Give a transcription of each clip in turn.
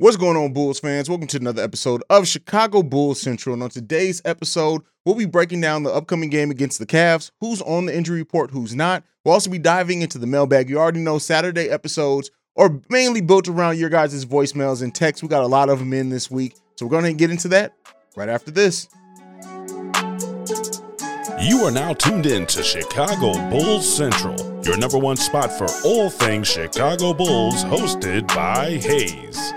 What's going on, Bulls fans? Welcome to another episode of Chicago Bulls Central. And on today's episode, we'll be breaking down the upcoming game against the Cavs, who's on the injury report, who's not. We'll also be diving into the mailbag. You already know Saturday episodes are mainly built around your guys' voicemails and texts. We got a lot of them in this week. So we're going to get into that right after this. You are now tuned in to Chicago Bulls Central, your number one spot for all things Chicago Bulls, hosted by Hayes.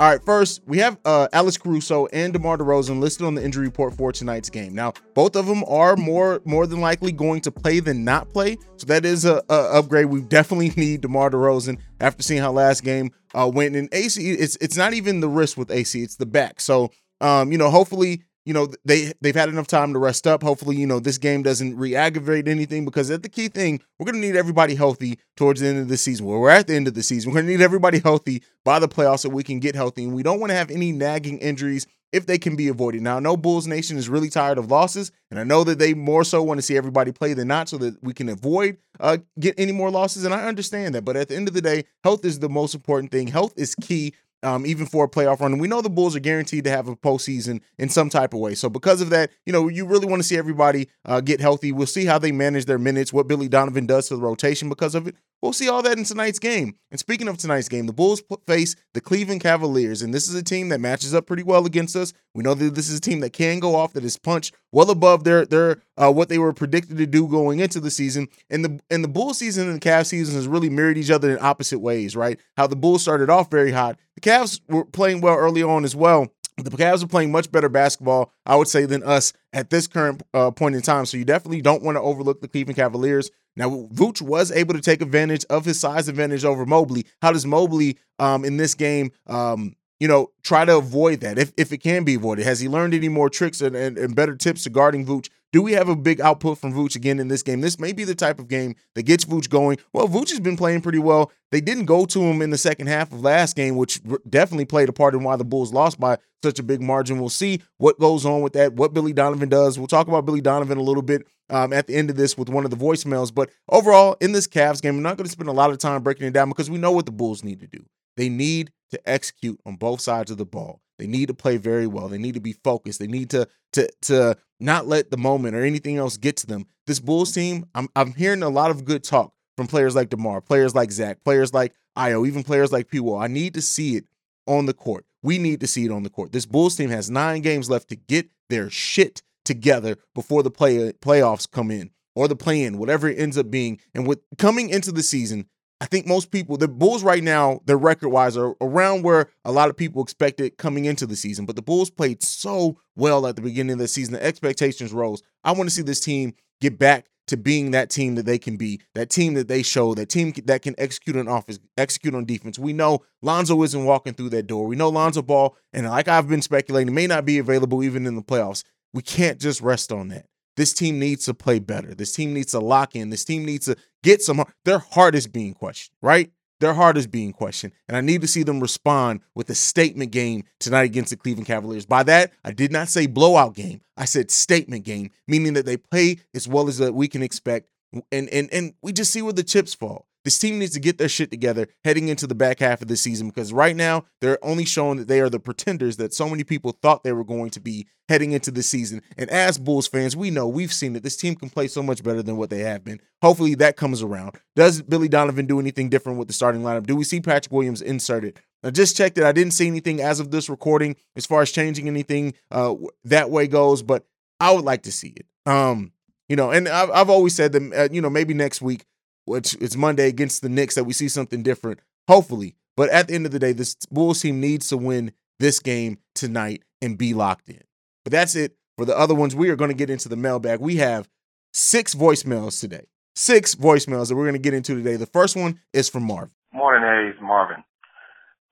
All right, first we have uh, Alex Caruso and DeMar DeRozan listed on the injury report for tonight's game. Now, both of them are more more than likely going to play than not play, so that is a, a upgrade. We definitely need DeMar DeRozan after seeing how last game uh, went. In AC, it's it's not even the wrist with AC; it's the back. So, um, you know, hopefully you know they they've had enough time to rest up. Hopefully, you know this game doesn't re-aggravate anything because that's the key thing. We're gonna need everybody healthy towards the end of the season. Well, we're at the end of the season. We're gonna need everybody healthy by the playoffs so we can get healthy, and we don't want to have any nagging injuries if they can be avoided. Now, I know Bulls Nation is really tired of losses, and I know that they more so want to see everybody play than not, so that we can avoid uh, get any more losses. And I understand that, but at the end of the day, health is the most important thing. Health is key um, even for a playoff run. And we know the Bulls are guaranteed to have a postseason in some type of way. So because of that, you know, you really want to see everybody uh, get healthy. We'll see how they manage their minutes, what Billy Donovan does to the rotation because of it. We'll see all that in tonight's game. And speaking of tonight's game, the Bulls face the Cleveland Cavaliers, and this is a team that matches up pretty well against us. We know that this is a team that can go off, that is punched well above their their uh, what they were predicted to do going into the season. And the and the Bulls season and the Cavs season has really mirrored each other in opposite ways, right? How the Bulls started off very hot, the Cavs were playing well early on as well. The Cavs are playing much better basketball, I would say, than us at this current uh, point in time. So you definitely don't want to overlook the Cleveland Cavaliers. Now, Vooch was able to take advantage of his size advantage over Mobley. How does Mobley um, in this game, um, you know, try to avoid that if, if it can be avoided? Has he learned any more tricks and, and, and better tips to guarding Vooch? Do we have a big output from Vooch again in this game? This may be the type of game that gets Vooch going. Well, Vooch has been playing pretty well. They didn't go to him in the second half of last game, which definitely played a part in why the Bulls lost by such a big margin. We'll see what goes on with that, what Billy Donovan does. We'll talk about Billy Donovan a little bit um, at the end of this with one of the voicemails. But overall, in this Cavs game, I'm not going to spend a lot of time breaking it down because we know what the Bulls need to do. They need to execute on both sides of the ball. They need to play very well. They need to be focused. They need to to to not let the moment or anything else get to them. This Bulls team, I'm I'm hearing a lot of good talk from players like DeMar, players like Zach, players like Ayo, even players like P-Will. I need to see it on the court. We need to see it on the court. This Bulls team has nine games left to get their shit together before the play playoffs come in or the play in, whatever it ends up being. And with coming into the season, I think most people, the Bulls right now, their record wise, are around where a lot of people expected coming into the season. But the Bulls played so well at the beginning of the season. The expectations rose. I want to see this team get back to being that team that they can be, that team that they show, that team that can execute on offense, execute on defense. We know Lonzo isn't walking through that door. We know Lonzo Ball, and like I've been speculating, may not be available even in the playoffs. We can't just rest on that. This team needs to play better. This team needs to lock in. This team needs to get some. Their heart is being questioned, right? Their heart is being questioned. And I need to see them respond with a statement game tonight against the Cleveland Cavaliers. By that, I did not say blowout game. I said statement game, meaning that they play as well as that we can expect. And and and we just see where the chips fall. This team needs to get their shit together heading into the back half of the season because right now they're only showing that they are the pretenders that so many people thought they were going to be heading into the season. And as Bulls fans, we know we've seen that this team can play so much better than what they have been. Hopefully that comes around. Does Billy Donovan do anything different with the starting lineup? Do we see Patrick Williams inserted? I just checked it. I didn't see anything as of this recording as far as changing anything uh, that way goes, but I would like to see it. Um, you know, and I've, I've always said that, uh, you know, maybe next week which it's Monday against the Knicks that we see something different, hopefully. But at the end of the day, this Bulls team needs to win this game tonight and be locked in. But that's it. For the other ones, we are going to get into the mailbag. We have six voicemails today. Six voicemails that we're going to get into today. The first one is from Marvin. Morning, Hayes, Marvin.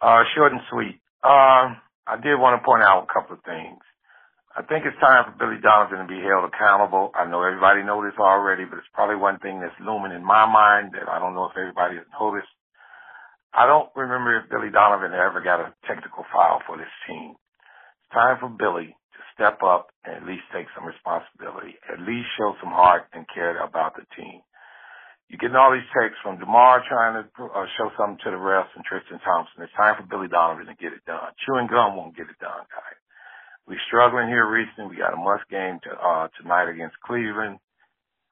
Uh, short and sweet. Uh, I did want to point out a couple of things. I think it's time for Billy Donovan to be held accountable. I know everybody knows this already, but it's probably one thing that's looming in my mind that I don't know if everybody has noticed. I don't remember if Billy Donovan ever got a technical foul for this team. It's time for Billy to step up and at least take some responsibility, at least show some heart and care about the team. you're getting all these texts from DeMar trying to uh, show something to the refs and Tristan Thompson. It's time for Billy Donovan to get it done. Chewing gum won't get it done, guys. We're struggling here recently. We got a must game to, uh, tonight against Cleveland.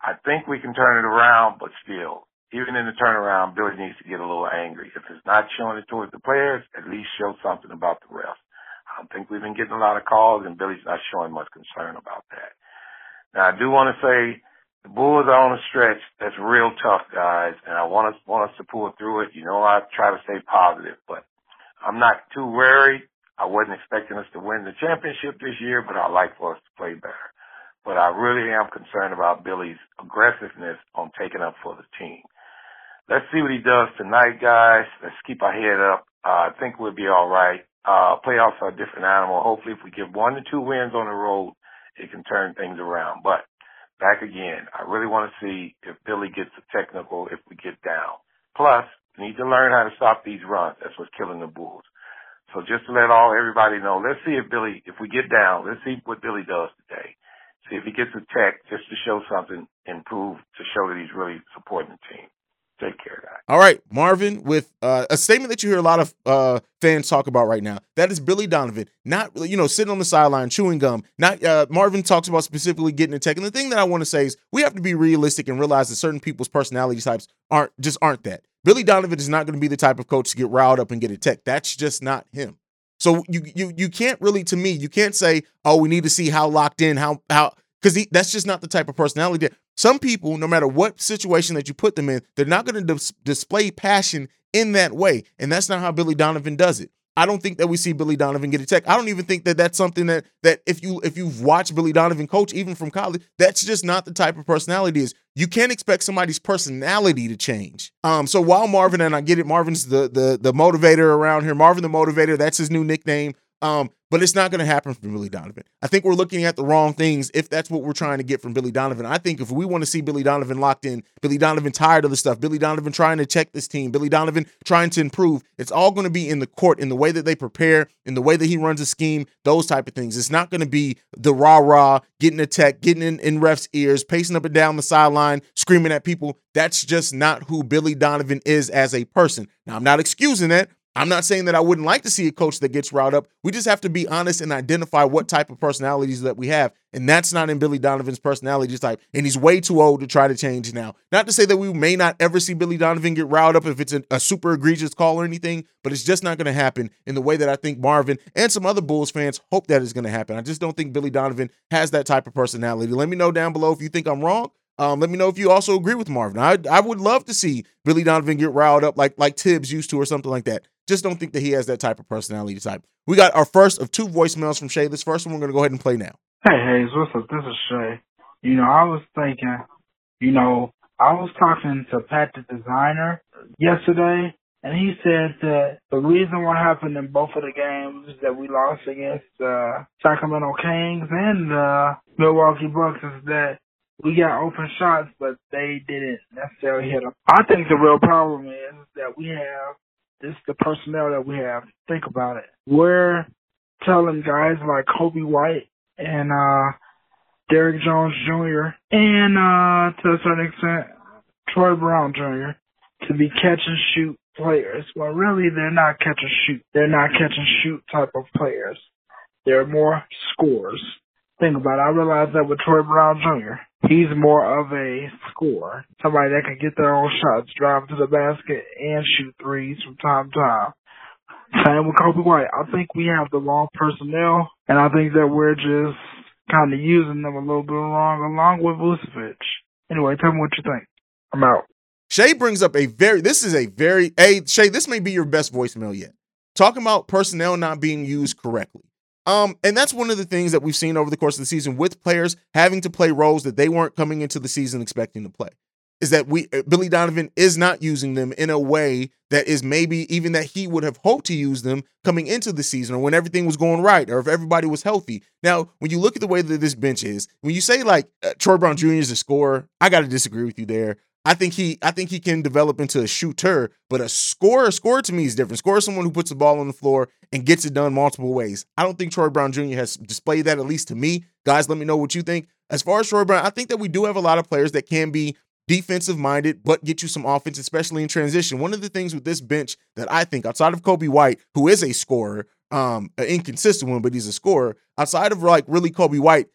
I think we can turn it around, but still, even in the turnaround, Billy needs to get a little angry. If it's not showing it towards the players, at least show something about the refs. I don't think we've been getting a lot of calls, and Billy's not showing much concern about that. Now, I do want to say the Bulls are on a stretch that's real tough, guys, and I want us want us to pull through it. You know, I try to stay positive, but I'm not too worried. I wasn't expecting us to win the championship this year, but I like for us to play better. But I really am concerned about Billy's aggressiveness on taking up for the team. Let's see what he does tonight, guys. Let's keep our head up. Uh, I think we'll be all right. Uh, playoffs are a different animal. Hopefully, if we get one to two wins on the road, it can turn things around. But back again. I really want to see if Billy gets a technical if we get down. Plus, we need to learn how to stop these runs. That's what's killing the Bulls. So just to let all everybody know, let's see if Billy, if we get down, let's see what Billy does today. See if he gets a tech just to show something, improve to show that he's really supporting the team. Take care, guys. All right, Marvin, with uh, a statement that you hear a lot of uh, fans talk about right now. That is Billy Donovan, not you know sitting on the sideline chewing gum. Not uh, Marvin talks about specifically getting a tech. And the thing that I want to say is we have to be realistic and realize that certain people's personality types aren't just aren't that. Billy Donovan is not going to be the type of coach to get riled up and get a tech. That's just not him. So you you you can't really to me you can't say oh we need to see how locked in how how because that's just not the type of personality that some people, no matter what situation that you put them in, they're not going to dis- display passion in that way. And that's not how Billy Donovan does it. I don't think that we see Billy Donovan get a tech. I don't even think that that's something that that if you if you've watched Billy Donovan coach even from college, that's just not the type of personality is. You can't expect somebody's personality to change. Um, so while Marvin and I get it, Marvin's the the the motivator around here. Marvin the motivator, that's his new nickname. Um, but it's not going to happen from Billy Donovan. I think we're looking at the wrong things if that's what we're trying to get from Billy Donovan. I think if we want to see Billy Donovan locked in, Billy Donovan tired of the stuff, Billy Donovan trying to check this team, Billy Donovan trying to improve, it's all going to be in the court, in the way that they prepare, in the way that he runs a scheme, those type of things. It's not going to be the rah rah, getting a tech, getting in, in refs' ears, pacing up and down the sideline, screaming at people. That's just not who Billy Donovan is as a person. Now, I'm not excusing that. I'm not saying that I wouldn't like to see a coach that gets riled up. We just have to be honest and identify what type of personalities that we have. And that's not in Billy Donovan's personality type. And he's way too old to try to change now. Not to say that we may not ever see Billy Donovan get riled up if it's a, a super egregious call or anything, but it's just not going to happen in the way that I think Marvin and some other Bulls fans hope that is going to happen. I just don't think Billy Donovan has that type of personality. Let me know down below if you think I'm wrong. Um, let me know if you also agree with Marvin. I I would love to see Billy Donovan get riled up like like Thibs used to or something like that. Just don't think that he has that type of personality type. We got our first of two voicemails from Shay. This first one we're gonna go ahead and play now. Hey Hayes, what's up? This is Shay. You know, I was thinking, you know, I was talking to Pat the designer yesterday and he said that the reason what happened in both of the games that we lost against uh Sacramento Kings and uh Milwaukee Bucks is that we got open shots, but they didn't necessarily hit them. I think the real problem is that we have this the personnel that we have. Think about it. We're telling guys like Coby White and uh Derrick Jones Jr. and uh to a certain extent Troy Brown Jr. to be catch and shoot players. Well really they're not catch and shoot. They're not catch and shoot type of players. They're more scores. Think about it. I realized that with Troy Brown Jr. He's more of a scorer. Somebody that can get their own shots, drive to the basket, and shoot threes from time to time. Same with Coby White. I think we have the wrong personnel, and I think that we're just kind of using them a little bit wrong, along with Vucevic. Anyway, tell me what you think. I'm out. Shay brings up a very, this is a very, hey, Shay, this may be your best voicemail yet. Talking about personnel not being used correctly. Um, and that's one of the things that we've seen over the course of the season with players having to play roles that they weren't coming into the season expecting to play. Is that we uh, Billy Donovan is not using them in a way that is maybe even that he would have hoped to use them coming into the season or when everything was going right or if everybody was healthy. Now, when you look at the way that this bench is, when you say like uh, Troy Brown Jr. is a scorer, I got to disagree with you there. I think he I think he can develop into a shooter, but a scorer, a scorer to me is different. Scorer is someone who puts the ball on the floor and gets it done multiple ways. I don't think Troy Brown Jr. has displayed that, at least to me. Guys, let me know what you think. As far as Troy Brown, I think that we do have a lot of players that can be defensive minded, but get you some offense, especially in transition. One of the things with this bench that I think, outside of Coby White, who is a scorer, um, an inconsistent one, but he's a scorer, outside of like really Coby White,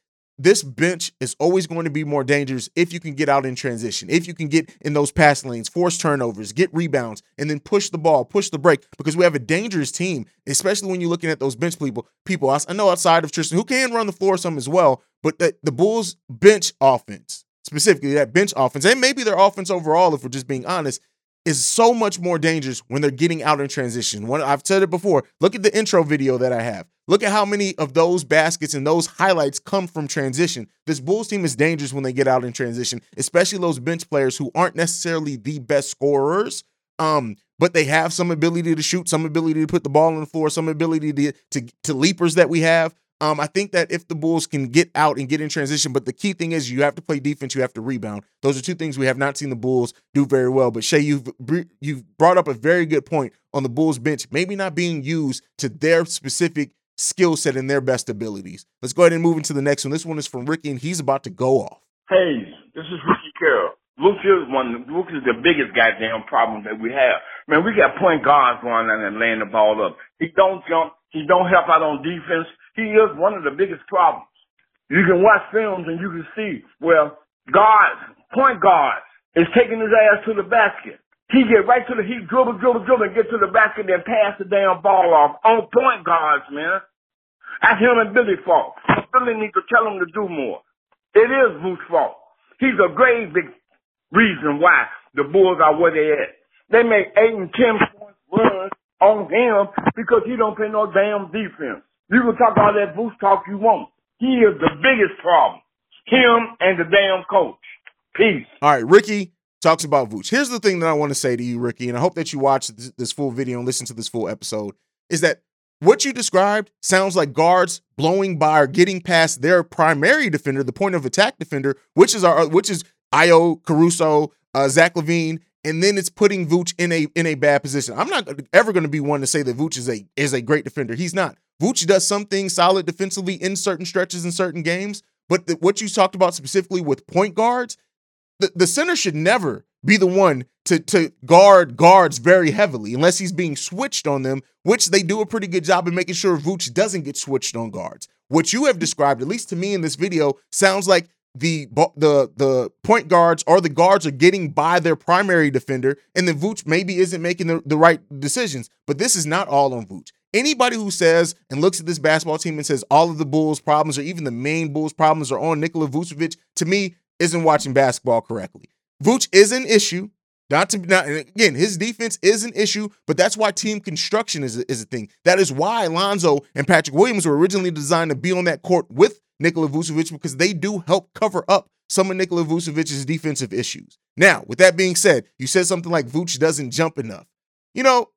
this bench is always going to be more dangerous if you can get out in transition, if you can get in those pass lanes, force turnovers, get rebounds, and then push the ball, push the break, because we have a dangerous team, especially when you're looking at those bench people. People, I know outside of Tristan, who can run the floor some as well, but the, the Bulls bench offense, specifically that bench offense, and maybe their offense overall, if we're just being honest, is so much more dangerous when they're getting out in transition. When I've said it before, look at the intro video that I have. Look at how many of those baskets and those highlights come from transition. This Bulls team is dangerous when they get out in transition, especially those bench players who aren't necessarily the best scorers. Um, but they have some ability to shoot, some ability to put the ball on the floor, some ability to to, to leapers that we have. Um, I think that if the Bulls can get out and get in transition, but the key thing is you have to play defense, you have to rebound. Those are two things we have not seen the Bulls do very well. But Shay, you've you've brought up a very good point on the Bulls bench, maybe not being used to their specific skill set and their best abilities. Let's go ahead and move into the next one. This one is from Ricky, and he's about to go off. Hey, this is Ricky Carroll. Luke is one. Luke is the biggest goddamn problem that we have. Man, we got point guards going on and laying the ball up. He don't jump. He don't help out on defense. He is one of the biggest problems. You can watch films and you can see where guards, point guards, is taking his ass to the basket. He get right to the, he dribble, dribble, dribble, and get to the basket and pass the damn ball off on point guards, man. That's him and Billy fault. Billy need to tell him to do more. It is Vooch's fault. He's a grave big reason why the Bulls are where they at. They make eight and ten points runs on him because he don't play no damn defense. You can talk all that Vooch talk you want. He is the biggest problem. Him and the damn coach. Peace. All right, Ricky talks about Vooch. Here's the thing that I want to say to you, Ricky, and I hope that you watch this, this full video and listen to this full episode, is that what you described sounds like guards blowing by or getting past their primary defender, the point of attack defender, which is our which is Ayo, Caruso, uh, Zach LaVine, and then it's putting Vooch in a in a bad position. I'm not ever going to be one to say that Vooch is a is a great defender. He's not. Vooch does something solid defensively in certain stretches in certain games, but the, what you talked about specifically with point guards, the, the center should never be the one to to guard guards very heavily unless he's being switched on them, which they do a pretty good job of making sure Vooch doesn't get switched on guards. What you have described, at least to me in this video, sounds like the the the point guards or the guards are getting by their primary defender, and then Vooch maybe isn't making the, the right decisions. But this is not all on Vooch. Anybody who says and looks at this basketball team and says all of the Bulls' problems or even the main Bulls' problems are on Nikola Vucevic, to me, isn't watching basketball correctly. Vooch is an issue. Not to not again, his defense is an issue, but that's why team construction is a, is a thing. That is why Lonzo and Patrick Williams were originally designed to be on that court with Nikola Vucevic because they do help cover up some of Nikola Vucevic's defensive issues. Now, with that being said, you said something like Vooch doesn't jump enough. You know,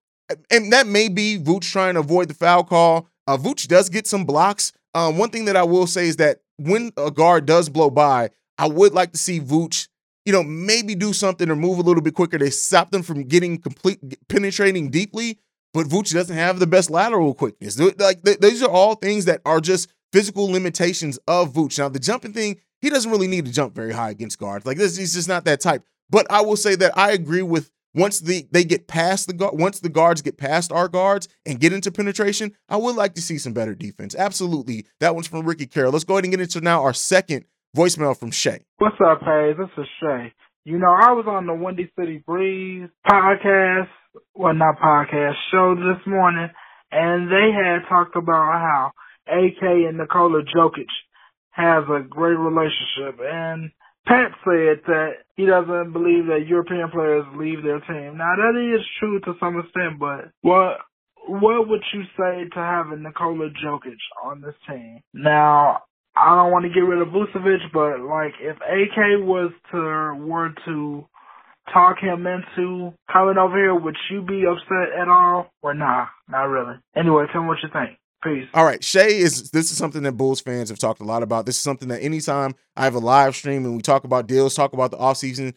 and that may be Vooch trying to avoid the foul call. Uh, Vooch does get some blocks. Um, one thing that I will say is that when a guard does blow by, I would like to see Vooch you know, maybe do something or move a little bit quicker to stop them from getting complete penetrating deeply. But Vooch doesn't have the best lateral quickness. Like these are all things that are just physical limitations of Vooch. Now the jumping thing, he doesn't really need to jump very high against guards. Like this, he's just not that type. But I will say that I agree with once the they get past the guard, once the guards get past our guards and get into penetration, I would like to see some better defense. Absolutely, that one's from Ricky Carroll. Let's go ahead and get into now our second Voicemail from Shay. What's up, Paige? This is Shay. You know, I was on the Windy City Breeze podcast, well, not podcast, show this morning, and they had talked about how AK and Nikola Jokic has a great relationship, and Pat said that he doesn't believe that European players leave their team. Now that is true to some extent, but what what would you say to having Nikola Jokic on this team? Now I don't want to get rid of Vucevic, but like if AK was to were to talk him into coming over here, would you be upset at all or nah? Not really. Anyway, tell me what you think. Peace. All right, Shay is this is something that Bulls fans have talked a lot about. This is something that anytime I have a live stream and we talk about deals, talk about the offseason,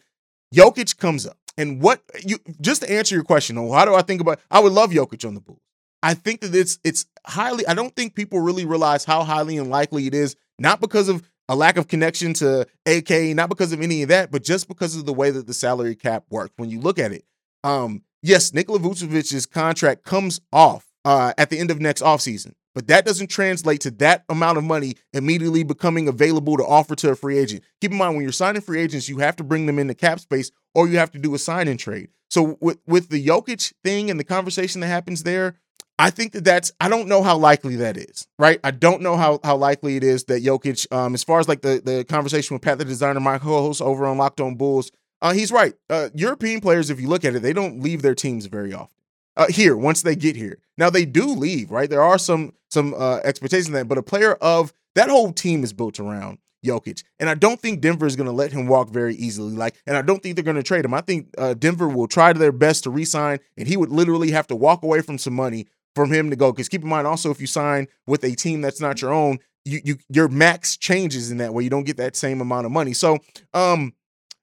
Jokic comes up. And what you just to answer your question, how do I think about I would love Jokic on the Bulls. I think that it's it's highly I don't think people really realize how highly unlikely it is not because of a lack of connection to AK, not because of any of that, but just because of the way that the salary cap works. When you look at it, um, yes, Nikola Vucevic's contract comes off uh, at the end of next offseason, but that doesn't translate to that amount of money immediately becoming available to offer to a free agent. Keep in mind, when you're signing free agents, you have to bring them into cap space or you have to do a sign and trade. So with with the Jokic thing and the conversation that happens there, I think that that's I don't know how likely that is, right? I don't know how how likely it is that Jokic, um, as far as like the the conversation with Pat the designer, my co-host over on Locked On Bulls, uh, he's right. Uh, European players, if you look at it, they don't leave their teams very often. Uh, here, once they get here, now they do leave, right? There are some some uh, expectations that, but a player of that whole team is built around Jokic, and I don't think Denver is going to let him walk very easily. Like, and I don't think they're going to trade him. I think uh, Denver will try their best to re-sign, and he would literally have to walk away from some money from him to go. Because keep in mind, also, if you sign with a team that's not your own, you, you your max changes in that way. You don't get that same amount of money. So, um,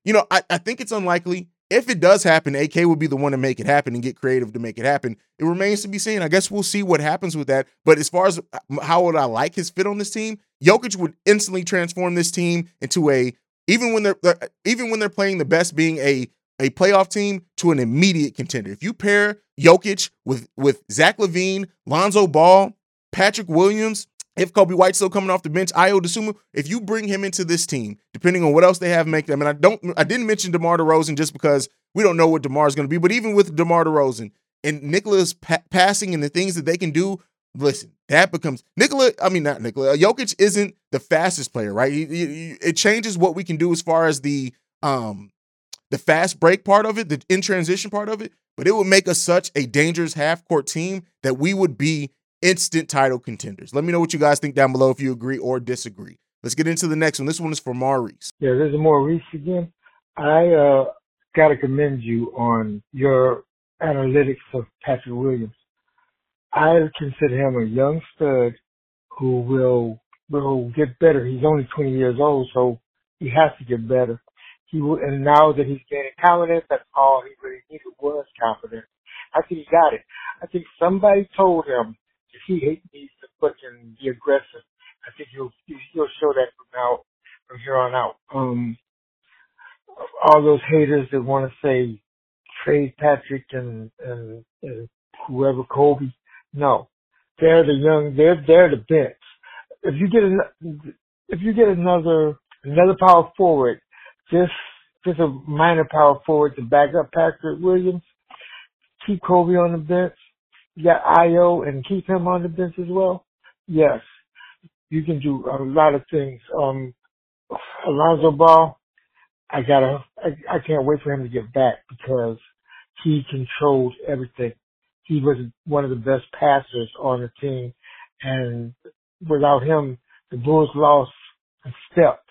you know, I, I think it's unlikely. If it does happen, AK would be the one to make it happen and get creative to make it happen. It remains to be seen. I guess we'll see what happens with that. But as far as uh, how would I like his fit on this team, Jokic would instantly transform this team into a even when they're uh, even when they're playing the best, being a a playoff team to an immediate contender. If you pair Jokic with with Zach LaVine, Lonzo Ball, Patrick Williams, if Coby White's still coming off the bench, Ayo Dosunmu, if you bring him into this team, depending on what else they have make them, and I don't I didn't mention DeMar DeRozan just because we don't know what DeMar is going to be, but even with DeMar DeRozan and Nikola's pa- passing and the things that they can do, listen, that becomes Nikola. I mean, not Nikola. Jokic isn't the fastest player, right? He, he, it changes what we can do as far as the um the fast break part of it, the in transition part of it, but it would make us such a dangerous half court team that we would be instant title contenders. Let me know what you guys think down below if you agree or disagree. Let's get into the next one. This one is for Maurice. Yeah, this is Maurice again. I uh, got to commend you on your analytics of Patrick Williams. I consider him a young stud who will will get better. He's only 20 years old, so he has to get better. He and now that he's gaining confidence, that's all he really needed was confidence. I think he got it. I think somebody told him if he needs to fucking be aggressive, I think he'll he'll show that from now from here on out. Um, all those haters that want to say trade Patrick and, and and whoever Coby, no, they're the young, they're they're the bench. If you get an, if you get another another power forward, just just a minor power forward to back up Patrick Williams, keep Coby on the bench, you got Ayo and keep him on the bench as well. Yes, you can do a lot of things. Um, Alonzo Ball, I gotta, I, I can't wait for him to get back because he controlled everything. He was one of the best passers on the team, and without him, the Bulls lost a step,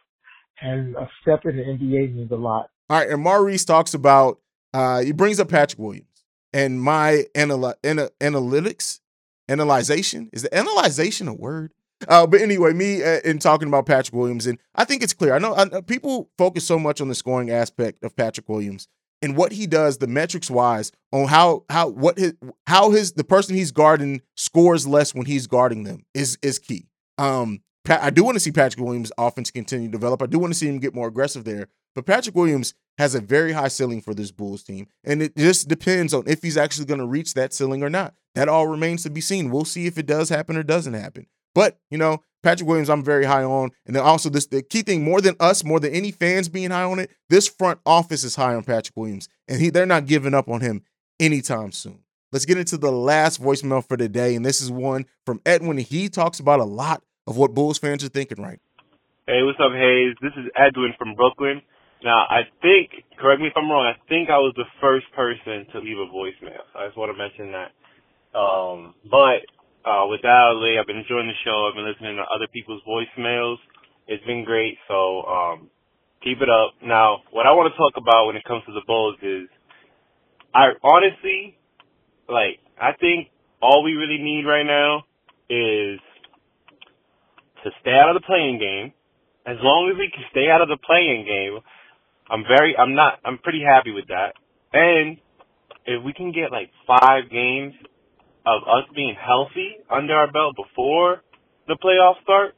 and a step in the NBA means a lot. All right, and Maurice talks about uh, he brings up Patrick Williams and my anal- ana- analytics, analyzation is the analyzation a word? Uh, but anyway, me uh, in talking about Patrick Williams, and I think it's clear. I know, people focus so much on the scoring aspect of Patrick Williams and what he does, the metrics wise, on how how what his how his the person he's guarding scores less when he's guarding them is is key. Um, I do want to see Patrick Williams' offense continue to develop. I do want to see him get more aggressive there. But Patrick Williams has a very high ceiling for this Bulls team. And it just depends on if he's actually going to reach that ceiling or not. That all remains to be seen. We'll see if it does happen or doesn't happen. But, you know, Patrick Williams, I'm very high on. And then also this the key thing, more than us, more than any fans being high on it, this front office is high on Patrick Williams. And he they're not giving up on him anytime soon. Let's get into the last voicemail for today. And this is one from Edwin. He talks about a lot of what Bulls fans are thinking right. Hey, what's up, Hayes? This is Edwin from Brooklyn. Now, I think, correct me if I'm wrong, I think I was the first person to leave a voicemail. So I just want to mention that. Um, but, uh, with that I've been enjoying the show. I've been listening to other people's voicemails. It's been great. So, um, keep it up. Now, what I want to talk about when it comes to the Bulls is, I honestly, like, I think all we really need right now is to stay out of the play-in game. As long as we can stay out of the play-in game, I'm very, I'm not, I'm pretty happy with that. And if we can get like five games of us being healthy under our belt before the playoffs start,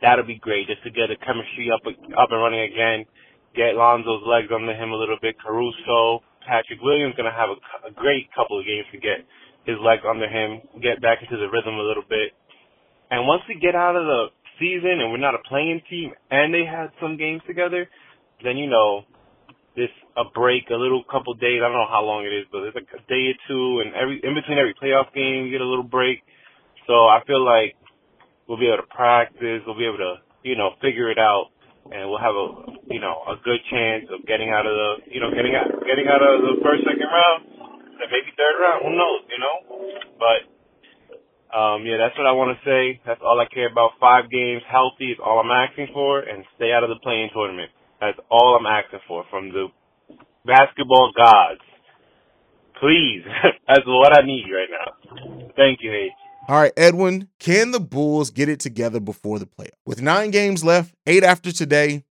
that'll be great just to get the chemistry up up and running again. Get Lonzo's legs under him a little bit. Caruso, Patrick Williams gonna have a, a great couple of games to get his legs under him, get back into the rhythm a little bit. And once we get out of the season and we're not a play-in team and they had some games together, then you know this a break, a little couple days. I don't know how long it is, but it's like a day or two, and every in between every playoff game, you get a little break. So I feel like we'll be able to practice. We'll be able to, you know, figure it out, and we'll have a, you know, a good chance of getting out of the, you know, getting out, getting out of the first, second round, and maybe third round. Who knows, you know? But, um, yeah, that's what I want to say. That's all I care about. Five games, healthy is all I'm asking for, and stay out of the play-in tournament. That's all I'm asking for from the basketball gods. Please, that's what I need right now. Thank you, H. All right, Edwin, can the Bulls get it together before the playoff? With nine games left, eight after today,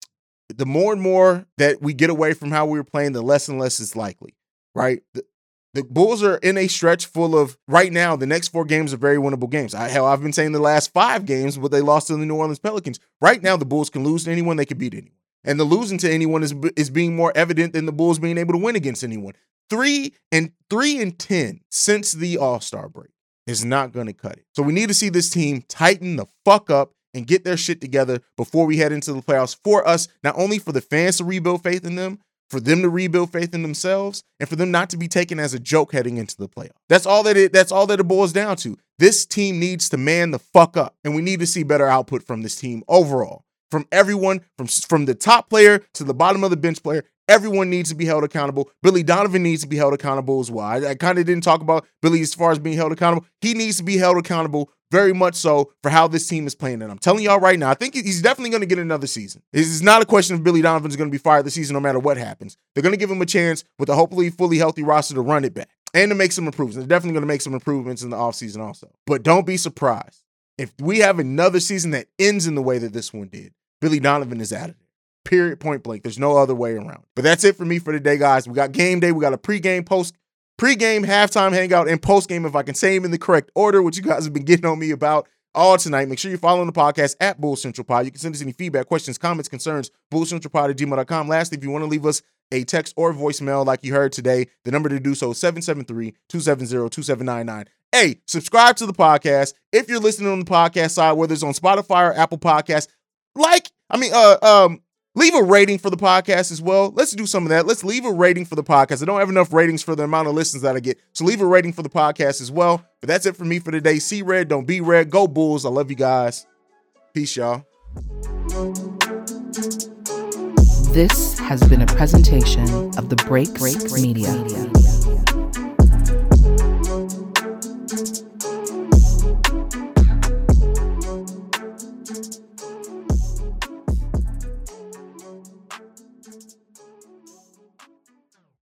the more and more that we get away from how we were playing, the less and less it's likely, right? The Bulls are in a stretch full of right now. The next four games are very winnable games. I, hell, I've been saying the last five games, but they lost to the New Orleans Pelicans. Right now, the Bulls can lose to anyone; they can beat anyone, and the losing to anyone is is being more evident than the Bulls being able to win against anyone. Three and three and ten since the All Star break is not going to cut it. So we need to see this team tighten the fuck up and get their shit together before we head into the playoffs for us, not only for the fans to rebuild faith in them, for them to rebuild faith in themselves, and for them not to be taken as a joke heading into the playoff. That's all that it that's all that it boils down to. This team needs to man the fuck up, and we need to see better output from this team overall. From everyone, from from the top player to the bottom of the bench player, Everyone needs to be held accountable. Billy Donovan needs to be held accountable as well. I, I kind of didn't talk about Billy as far as being held accountable. He needs to be held accountable very much so for how this team is playing. And I'm telling y'all right now, I think he's definitely going to get another season. Is not a question of Billy Donovan's going to be fired this season no matter what happens. They're going to give him a chance with a hopefully fully healthy roster to run it back and to make some improvements. They're definitely going to make some improvements in the offseason also. But don't be surprised if we have another season that ends in the way that this one did. Billy Donovan is out of there. Period, point blank. There's no other way around. But that's it for me for today, guys. We got game day. We got a pregame, post, pregame, halftime hangout, and postgame. If I can say them in the correct order, which you guys have been getting on me about all tonight. Make sure you're following the podcast at Bull Central Pod. You can send us any feedback, questions, comments, concerns, bullcentralpod at gmail.com. Lastly, if you want to leave us a text or voicemail like you heard today, the number to do so is 773-270-2799. Hey, subscribe to the podcast. If you're listening on the podcast side, whether it's on Spotify or Apple Podcasts, like, I mean, uh, um, Leave a rating for the podcast as well. Let's do some of that. Let's leave a rating for the podcast. I don't have enough ratings for the amount of listens that I get. So leave a rating for the podcast as well. But that's it for me for today. See red, don't be red. Go Bulls. I love you guys. Peace, y'all. This has been a presentation of the Break Break Media. Media.